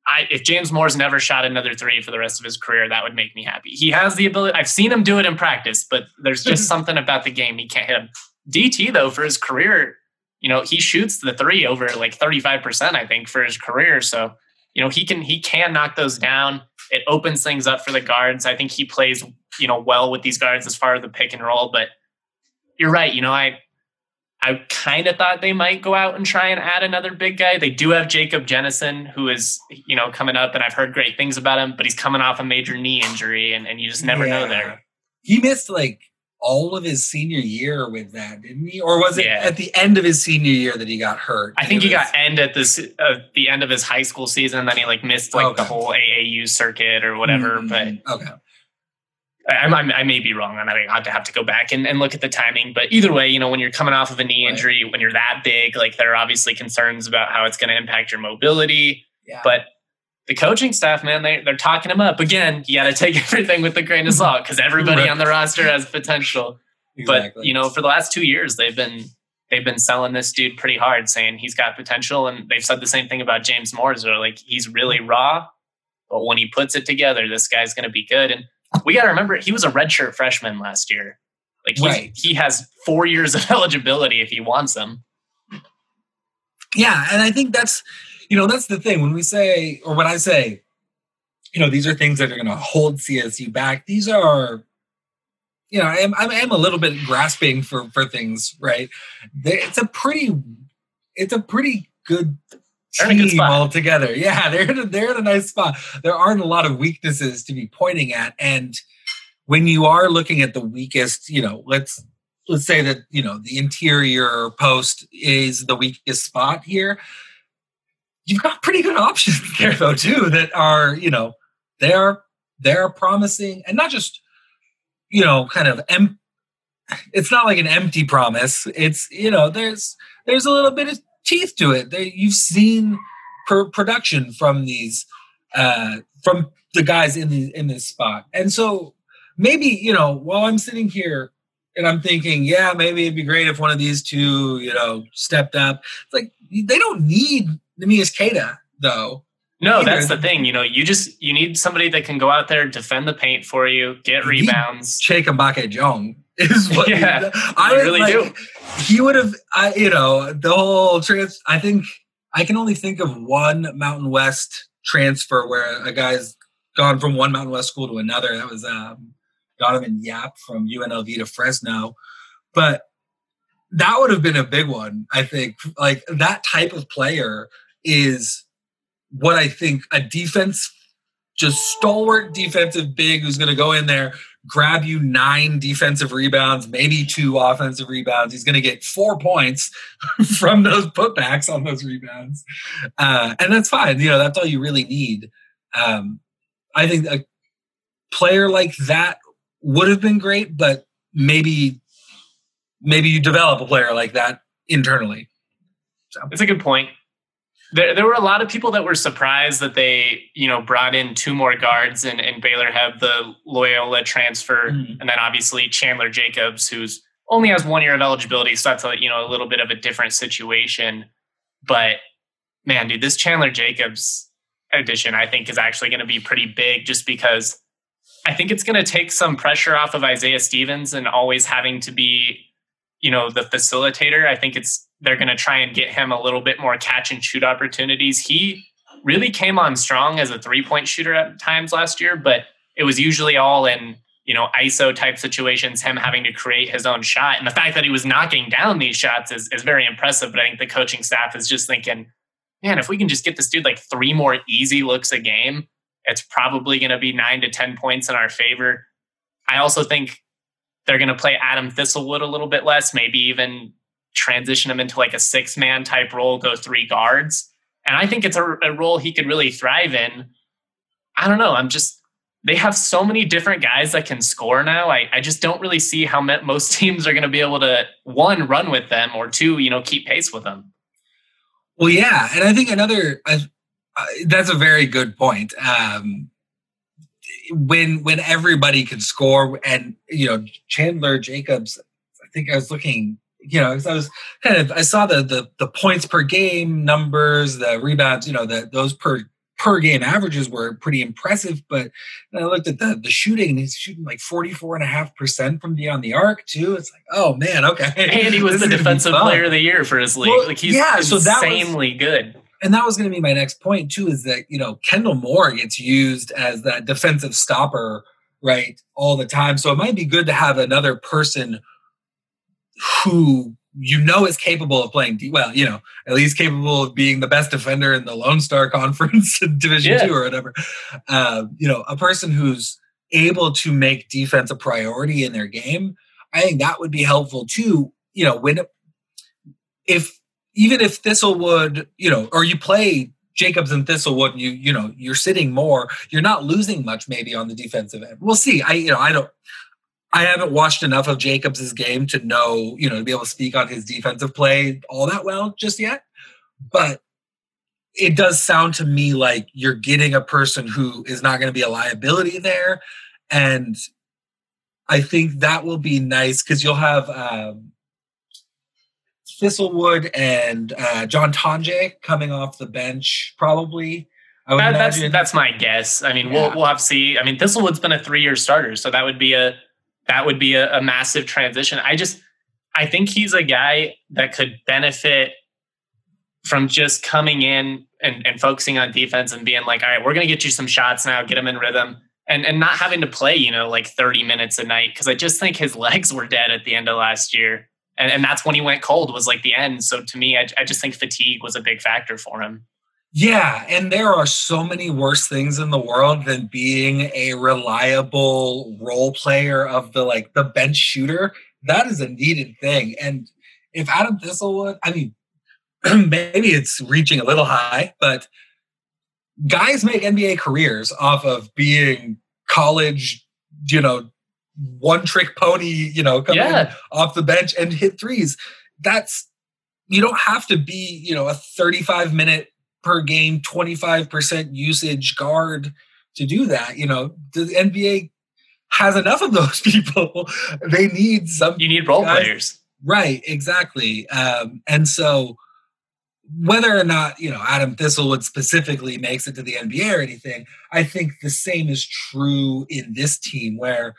I, if James Moore's never shot another three for the rest of his career, that would make me happy. He has the ability. I've seen him do it in practice, but there's just something about the game he can't hit him. DT though, for his career, you know, he shoots the three over like 35%, I think, for his career. So, you know, he can he can knock those down. It opens things up for the guards. I think he plays, you know, well with these guards as far as the pick and roll. But you're right. You know, I I kind of thought they might go out and try and add another big guy. They do have Jacob Jennissen, who is, you know, coming up, and I've heard great things about him, but he's coming off a major knee injury, and, and you just never yeah. know there. He missed like all of his senior year with that, didn't he? Or was it yeah. at the end of his senior year that he got hurt? I think he was... got end at this uh, the end of his high school season, then he like missed like okay. the whole AAU circuit or whatever. Mm-hmm. But okay. I, I, may be wrong on that. I have to have to go back and, and look at the timing. But either way, you know, when you're coming off of a knee injury, when you're that big, like there are obviously concerns about how it's going to impact your mobility. Yeah. But the coaching staff, man, they, they're talking him up. Again, you got to take everything with a grain of salt because everybody right. on the roster has potential. Exactly. But, you know, for the last two years, they've been they've been selling this dude pretty hard, saying he's got potential. And they've said the same thing about James Moore. They're like, he's really raw, but when he puts it together, this guy's going to be good. And we got to remember he was a redshirt freshman last year. Like right. he has four years of eligibility if he wants them. Yeah, and I think that's you you know, that's the thing when we say, or when I say, you know, these are things that are going to hold CSU back. These are, you know, I'm, I'm a little bit grasping for for things, right? It's a pretty, it's a pretty good team altogether. Yeah, they're in a, they're in a nice spot. There aren't a lot of weaknesses to be pointing at, and when you are looking at the weakest, you know, let's let's say that you know the interior post is the weakest spot here. You've got pretty good options there though too that are you know they're they're promising and not just you know kind of em- it's not like an empty promise it's you know there's there's a little bit of teeth to it. They, you've seen per production from these uh from the guys in the in this spot. And so maybe you know while i'm sitting here and i'm thinking yeah maybe it'd be great if one of these two you know stepped up. It's like they don't need Neemias Queta though. No, that's the thing. You know, you just you need somebody that can go out there, defend the paint for you, get rebounds. Cheikh Mbacke Diong is what yeah, I really like, do. He would have, I you know, the whole trans. I think I can only think of one Mountain West transfer where a guy's gone from one Mountain West school to another. That was um, Donovan Yap from UNLV to Fresno, but that would have been a big one. I think like that type of player is what I think a defense, just stalwart defensive big who's going to go in there, grab you nine defensive rebounds, maybe two offensive rebounds. He's going to get four points from those putbacks on those rebounds. Uh, and that's fine. You know, that's all you really need. Um, I think a player like that would have been great, but maybe maybe you develop a player like that internally. So. It's a good point there, there were a lot of people that were surprised that they, you know, brought in two more guards and, and Baylor Hebb the Loyola transfer, mm. and then obviously Chandler Jacobs, who's only has one year of eligibility, so that's a you know a little bit of a different situation. But man, dude, this Chandler Jacobs addition I think is actually going to be pretty big, just because I think it's going to take some pressure off of Isaiah Stevens and always having to be, you know, the facilitator. I think it's they're going to try and get him a little bit more catch and shoot opportunities. He really came on strong as a three point shooter at times last year, but it was usually all in you know ISO type situations, him having to create his own shot. And the fact that he was knocking down these shots is is very impressive. But I think the coaching staff is just thinking, man, if we can just get this dude like three more easy looks a game, it's probably going to be nine to ten points in our favor. I also think they're going to play Adam Thistlewood a little bit less, maybe even transition him into like a six man type role, go three guards. And I think it's a, a role he could really thrive in. I don't know. I'm just, they have so many different guys that can score now. I, I just don't really see how most teams are going to be able to, one, run with them, or two, you know, keep pace with them. Well, yeah. And I think another, uh, that's a very good point. Um, when when everybody could score and you know Chandler Jacobs I think I was looking you know, I was kind of I saw the the the points per game numbers, the rebounds, you know, the those per per game averages were pretty impressive. But I looked at the the shooting, and he's shooting like 44 and a half percent from beyond the arc too. It's like, oh man, okay. And he was the defensive player of the year for his league. Well, like he's yeah, so that insanely was, good. And that was going to be my next point too, is that you know Kendle Moore gets used as that defensive stopper right all the time. So it might be good to have another person who you know is capable of playing well, you know, at least capable of being the best defender in the Lone Star Conference Division yeah. Two or whatever. Uh, you know, a person who's able to make defense a priority in their game. I think that would be helpful too. You know, when if even if Thistlewood, you know, or you play Jacobs and Thistlewood, you you know, you're sitting more, you're not losing much maybe on the defensive end. We'll see. I you know, I don't I haven't watched enough of Jacobs' game to know, you know, to be able to speak on his defensive play all that well just yet. But it does sound to me like you're getting a person who is not going to be a liability there. And I think that will be nice because you'll have um, Thistlewood and uh, John Tonje coming off the bench probably. I That, that's that's my guess. I mean, yeah. we'll we'll have to see. I mean, Thistlewood's been a three year starter, so that would be a that would be a, a massive transition. I just, I think he's a guy that could benefit from just coming in and, and focusing on defense and being like, all right, we're going to get you some shots now, get him in rhythm. And, and not having to play, you know, like 30 minutes a night. Cause I just think his legs were dead at the end of last year. And, and that's when he went cold was like the end. So to me, I, I just think fatigue was a big factor for him. Yeah, and there are so many worse things in the world than being a reliable role player of the like the bench shooter. That is a needed thing. And if Adam Thistlewood, I mean, maybe it's reaching a little high, but guys make NBA careers off of being college, you know, one trick pony, you know, coming yeah. off the bench and hit threes. That's you don't have to be, you know, a 35 minute per game, 25% usage guard to do that. You know, the NBA has enough of those people. they need some. You need role guys. players. Right, exactly. Um, and so whether or not, you know, Adam Thistlewood specifically makes it to the NBA or anything, I think the same is true in this team where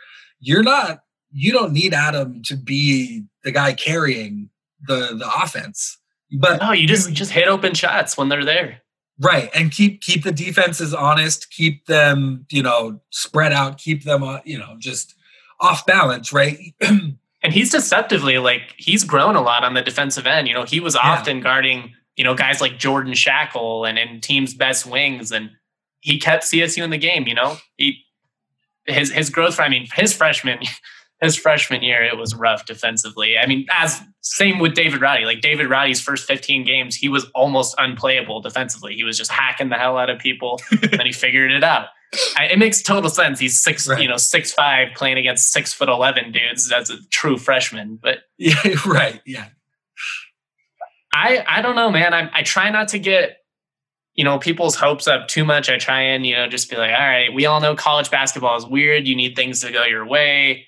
you're not, you don't need Adam to be the guy carrying the the offense. But no, you just just hit open shots when they're there. Right, and keep keep the defenses honest, keep them you know spread out, keep them uh, you know just off balance, right? and he's deceptively like he's grown a lot on the defensive end. You know, he was often yeah. guarding you know guys like Jordan Schakel and and teams' best wings, and he kept CSU in the game. You know, he his his growth. I mean, his freshman his freshman year, it was rough defensively. I mean, as same with David Roddy. Like David Roddy's first 15 games, he was almost unplayable defensively. He was just hacking the hell out of people, and then he figured it out. I, it makes total sense. He's six, right. you know, six five, playing against six foot eleven dudes as a true freshman. But yeah, right, yeah. I I don't know, man. I I try not to get you know people's hopes up too much. I try and you know just be like, all right, we all know college basketball is weird. You need things to go your way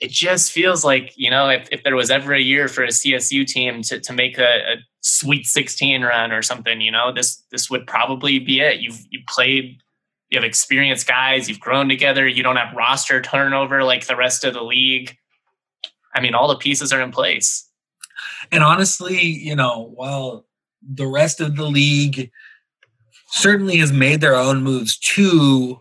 it just feels like you know if, if there was ever a year for a csu team to, to make a, a sweet 16 run or something you know this this would probably be it you've you played you have experienced guys you've grown together you don't have roster turnover like the rest of the league i mean all the pieces are in place and honestly you know while the rest of the league certainly has made their own moves too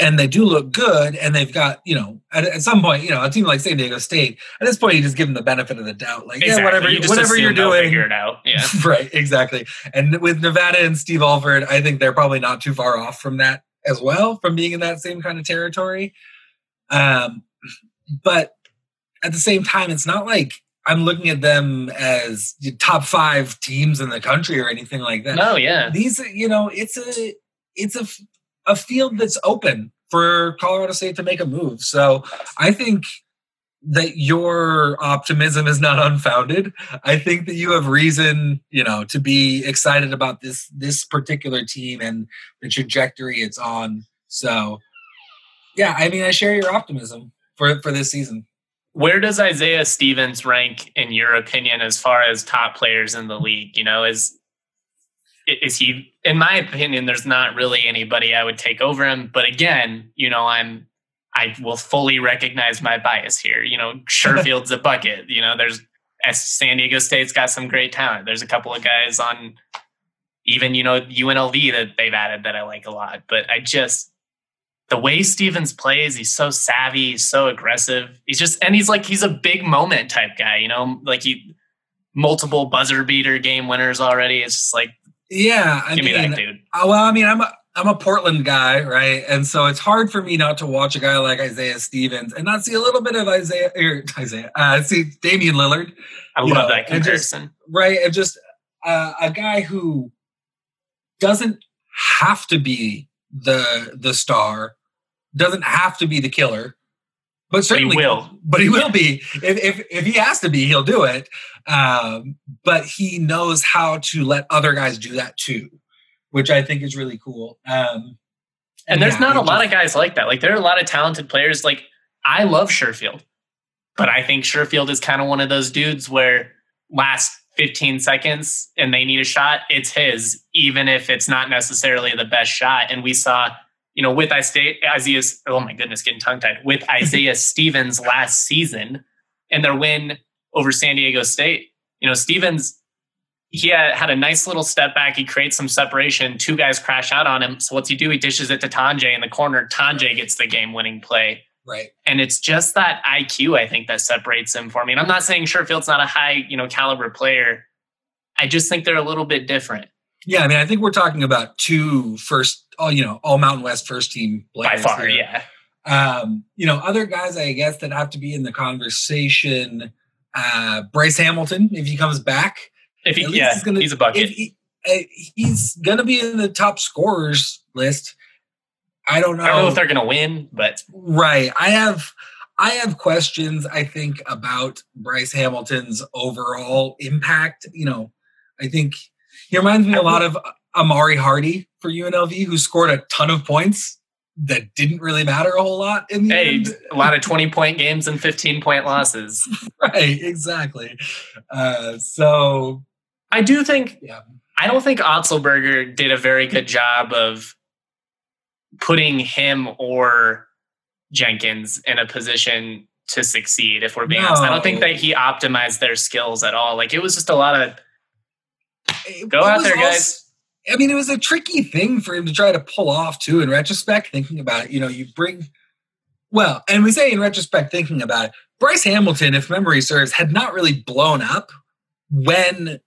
and they do look good and they've got you know at, at, some point you know a team like san diego state at this point you just give them the benefit of the doubt like exactly. yeah whatever you whatever you're doing. figure it out. Yeah. Right exactly. And with nevada and steve alford i think they're probably not too far off from that as well from being in that same kind of territory. Um but at the same time it's not like i'm looking at them as top five teams in the country or anything like that no yeah these you know it's a it's a a field that's open for Colorado State to make a move. So I think that your optimism is not unfounded. I think that you have reason, you know, to be excited about this this particular team and the trajectory it's on. So yeah, I mean I share your optimism for for this season. Where does Isaiah Stevens rank in your opinion as far as top players in the league? You know, is is he in my opinion there's not really anybody i would take over him. But again you know i'm i will fully recognize my bias here. You know sherfield's a bucket. You know there's san diego state's got some great talent. There's a couple of guys on even you know unlv that they've added that i like a lot. But i just the way stevens plays he's so savvy he's so aggressive he's just and he's like he's a big moment type guy you know like he multiple buzzer beater game winners already it's just like yeah, I Give mean, me that, dude. Uh, well, I mean, I'm a I'm a Portland guy, right? And so it's hard for me not to watch a guy like Isaiah Stevens and not see a little bit of Isaiah or Isaiah, uh, see Damian Lillard. I love know, that comparison, and just, right? And just uh, a guy who doesn't have to be the the star, doesn't have to be the killer, but certainly but he will. But he will be if if, if he has to be, he'll do it. Um, but he knows how to let other guys do that too, which I think is really cool. Um, and, and there's yeah, not a just, lot of guys like that. Like there are a lot of talented players. Like I love Sherfield, but I think Sherfield is kind of one of those dudes where last 15 seconds and they need a shot, it's his, even if it's not necessarily the best shot. And we saw you know, with Isaiah, oh my goodness, getting tongue tied, with Isaiah Stevens last season and their win over San Diego State. You know, Stevens, he had, had a nice little step back. He creates some separation. Two guys crash out on him. So what's he do? He dishes it to Tonje in the corner. Tonje gets the game winning play. Right. And it's just that IQ, I think, that separates him for me. And I'm not saying Sherfield's not a high, you know, caliber player. I just think they're a little bit different. Yeah, I mean, I think we're talking about two first, all you know, all Mountain West first team players. By far, here. yeah. Um, you know, other guys, I guess, that have to be in the conversation. Uh, Bryce Hamilton, if he comes back, if he, yeah, he's, gonna, he's a bucket. He, uh, he's going to be in the top scorers list. I don't know. I don't know if they're going to win, but right. I have I have questions. I think about Bryce Hamilton's overall impact. You know, I think he reminds me a lot of Amauri Hardy for UNLV, who scored a ton of points that didn't really matter a whole lot in the hey, end. a lot of 20 point games and 15 point losses. right, exactly. Uh, so I do think, yeah. I don't think Otzelberger did a very good job of putting him or Jenkins in a position to succeed, if we're being no. honest. I don't think that he optimized their skills at all. Like it was just a lot of go out there, guys. I mean, it was a tricky thing for him to try to pull off too. In retrospect, thinking about it, you know, you bring well, and we say in retrospect, thinking about it, Bryce Hamilton, if memory serves, had not really blown up when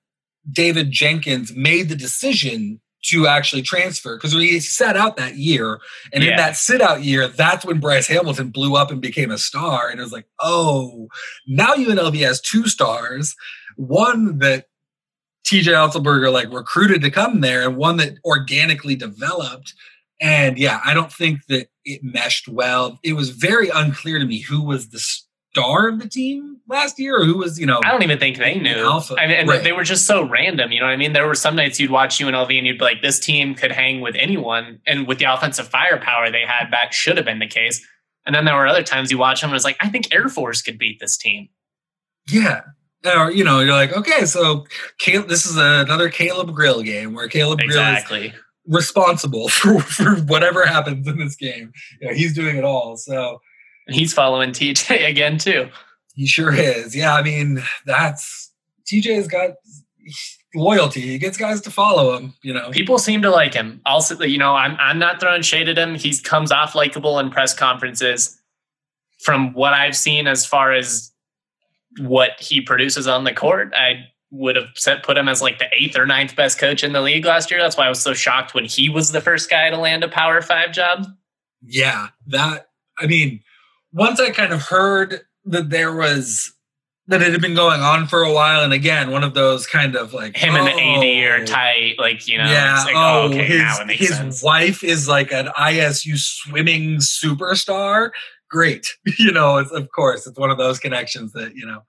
David Jenkins made the decision to actually transfer because he sat out that year. And yeah. in that sit out year, that's when Bryce Hamilton blew up and became a star. And it was like, oh, now UNLV has two stars, one that TJ Otzelberger like recruited to come there and one that organically developed. And yeah, I don't think that it meshed well. It was very unclear to me who was the star of the team last year or who was, you know. I don't even think they knew. Alpha. I mean, and right. they were just so random. You know what I mean? There were some nights you'd watch UNLV and you'd be like, this team could hang with anyone. And with the offensive firepower they had, that should have been the case. And then there were other times you watch them and it's like, I think Air Force could beat this team. Yeah or you know, you're like, okay, so Caleb, this is another Caleb Grill game where Caleb exactly. Grill is responsible for, for whatever happens in this game. You know, he's doing it all. So he's following TJ again too. He sure is. Yeah, I mean, that's TJ's got loyalty. He gets guys to follow him. You know, people seem to like him. Also, you know, I'm I'm not throwing shade at him. He comes off likable in press conferences. From what I've seen, as far as what he produces on the court, I would have set, put him as like the eighth or ninth best coach in the league last year. That's why I was so shocked when he was the first guy to land a Power Five job. Yeah, that. I mean, once I kind of heard that there was that it had been going on for a while, and again, one of those kind of like him oh, and the AD are tight, like you know. Yeah. Like, oh, okay, his, his sense. wife is like an ISU swimming superstar great. you know, it's, of course, it's one of those connections that, you know,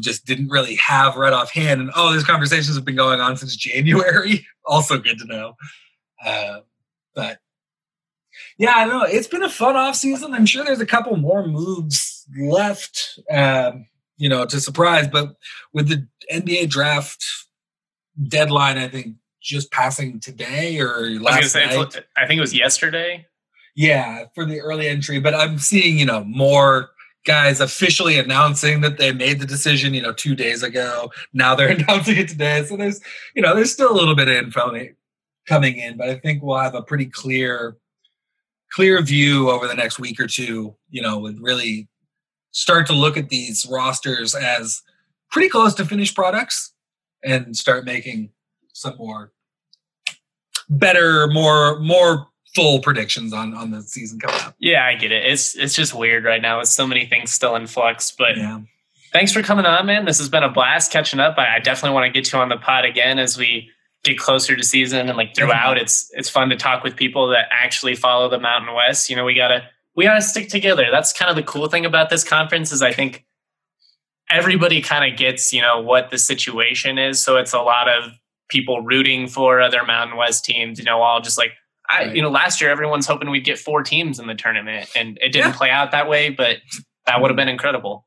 just didn't really have right offhand. And oh, these conversations have been going on since January. also good to know. Uh, but yeah, I don't know. It's been a fun off season. I'm sure there's a couple more moves left, um, you know, to surprise. But with the NBA draft deadline, I think just passing today or last I, night, I think it was yesterday. Yeah, for the early entry, but I'm seeing, you know, more guys officially announcing that they made the decision, you know, two days ago. Now they're announcing it today. So there's, you know, there's still a little bit of info coming in, but I think we'll have a pretty clear, clear view over the next week or two, you know, with really start to look at these rosters as pretty close to finished products and start making some more better, more, more full predictions on on the season coming up. Yeah, I get it. It's it's just weird right now with so many things still in flux. But yeah. thanks for coming on, man. This has been a blast catching up. I, I definitely want to get you on the pod again as we get closer to season and like throughout. Mm-hmm. It's it's fun to talk with people that actually follow the Mountain West. You know, we gotta we gotta stick together. That's kind of the cool thing about this conference is I think everybody kind of gets you know what the situation is. So it's a lot of people rooting for other Mountain West teams. You know, all just like I, you know, last year everyone's hoping we'd get four teams in the tournament, and it didn't yeah. play out that way. But that would have been incredible.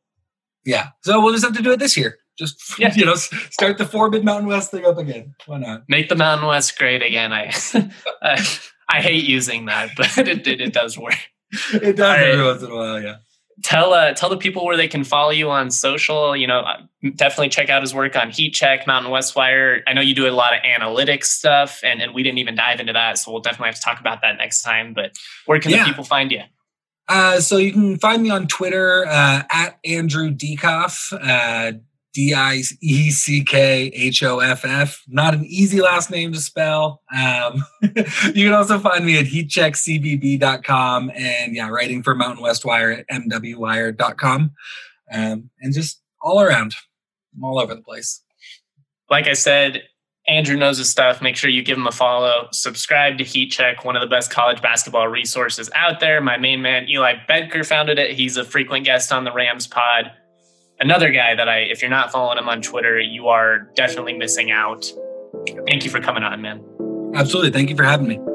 Yeah. So we'll just have to do it this year. Just yeah. you know, start the four mid Mountain West thing up again. Why not? Make the Mountain West great again. I I, I hate using that, but it, it, it does work. It does every once in a while. Yeah. Tell uh, tell the people where they can follow you on social. You know, definitely check out his work on Heat Check, Mountain West Wire. I know you do a lot of analytics stuff, and, and we didn't even dive into that, so we'll definitely have to talk about that next time. But where can yeah. the people find you? Uh, so you can find me on Twitter uh, at Andrew Dieckhoff, uh, D I E C K H O F F. Not an easy last name to spell. Um, you can also find me at heatcheckcbb.com and yeah, writing for Mountain West Wire at mwwire.com. Um, and just all around. I'm all over the place. Like I said, Andrew knows his stuff. Make sure you give him a follow. Subscribe to Heat Check, one of the best college basketball resources out there. My main man, Eli Boettger, founded it. He's a frequent guest on the Rams pod another guy that I, if you're not following him on Twitter, you are definitely missing out. Thank you for coming on, man. Absolutely. Thank you for having me.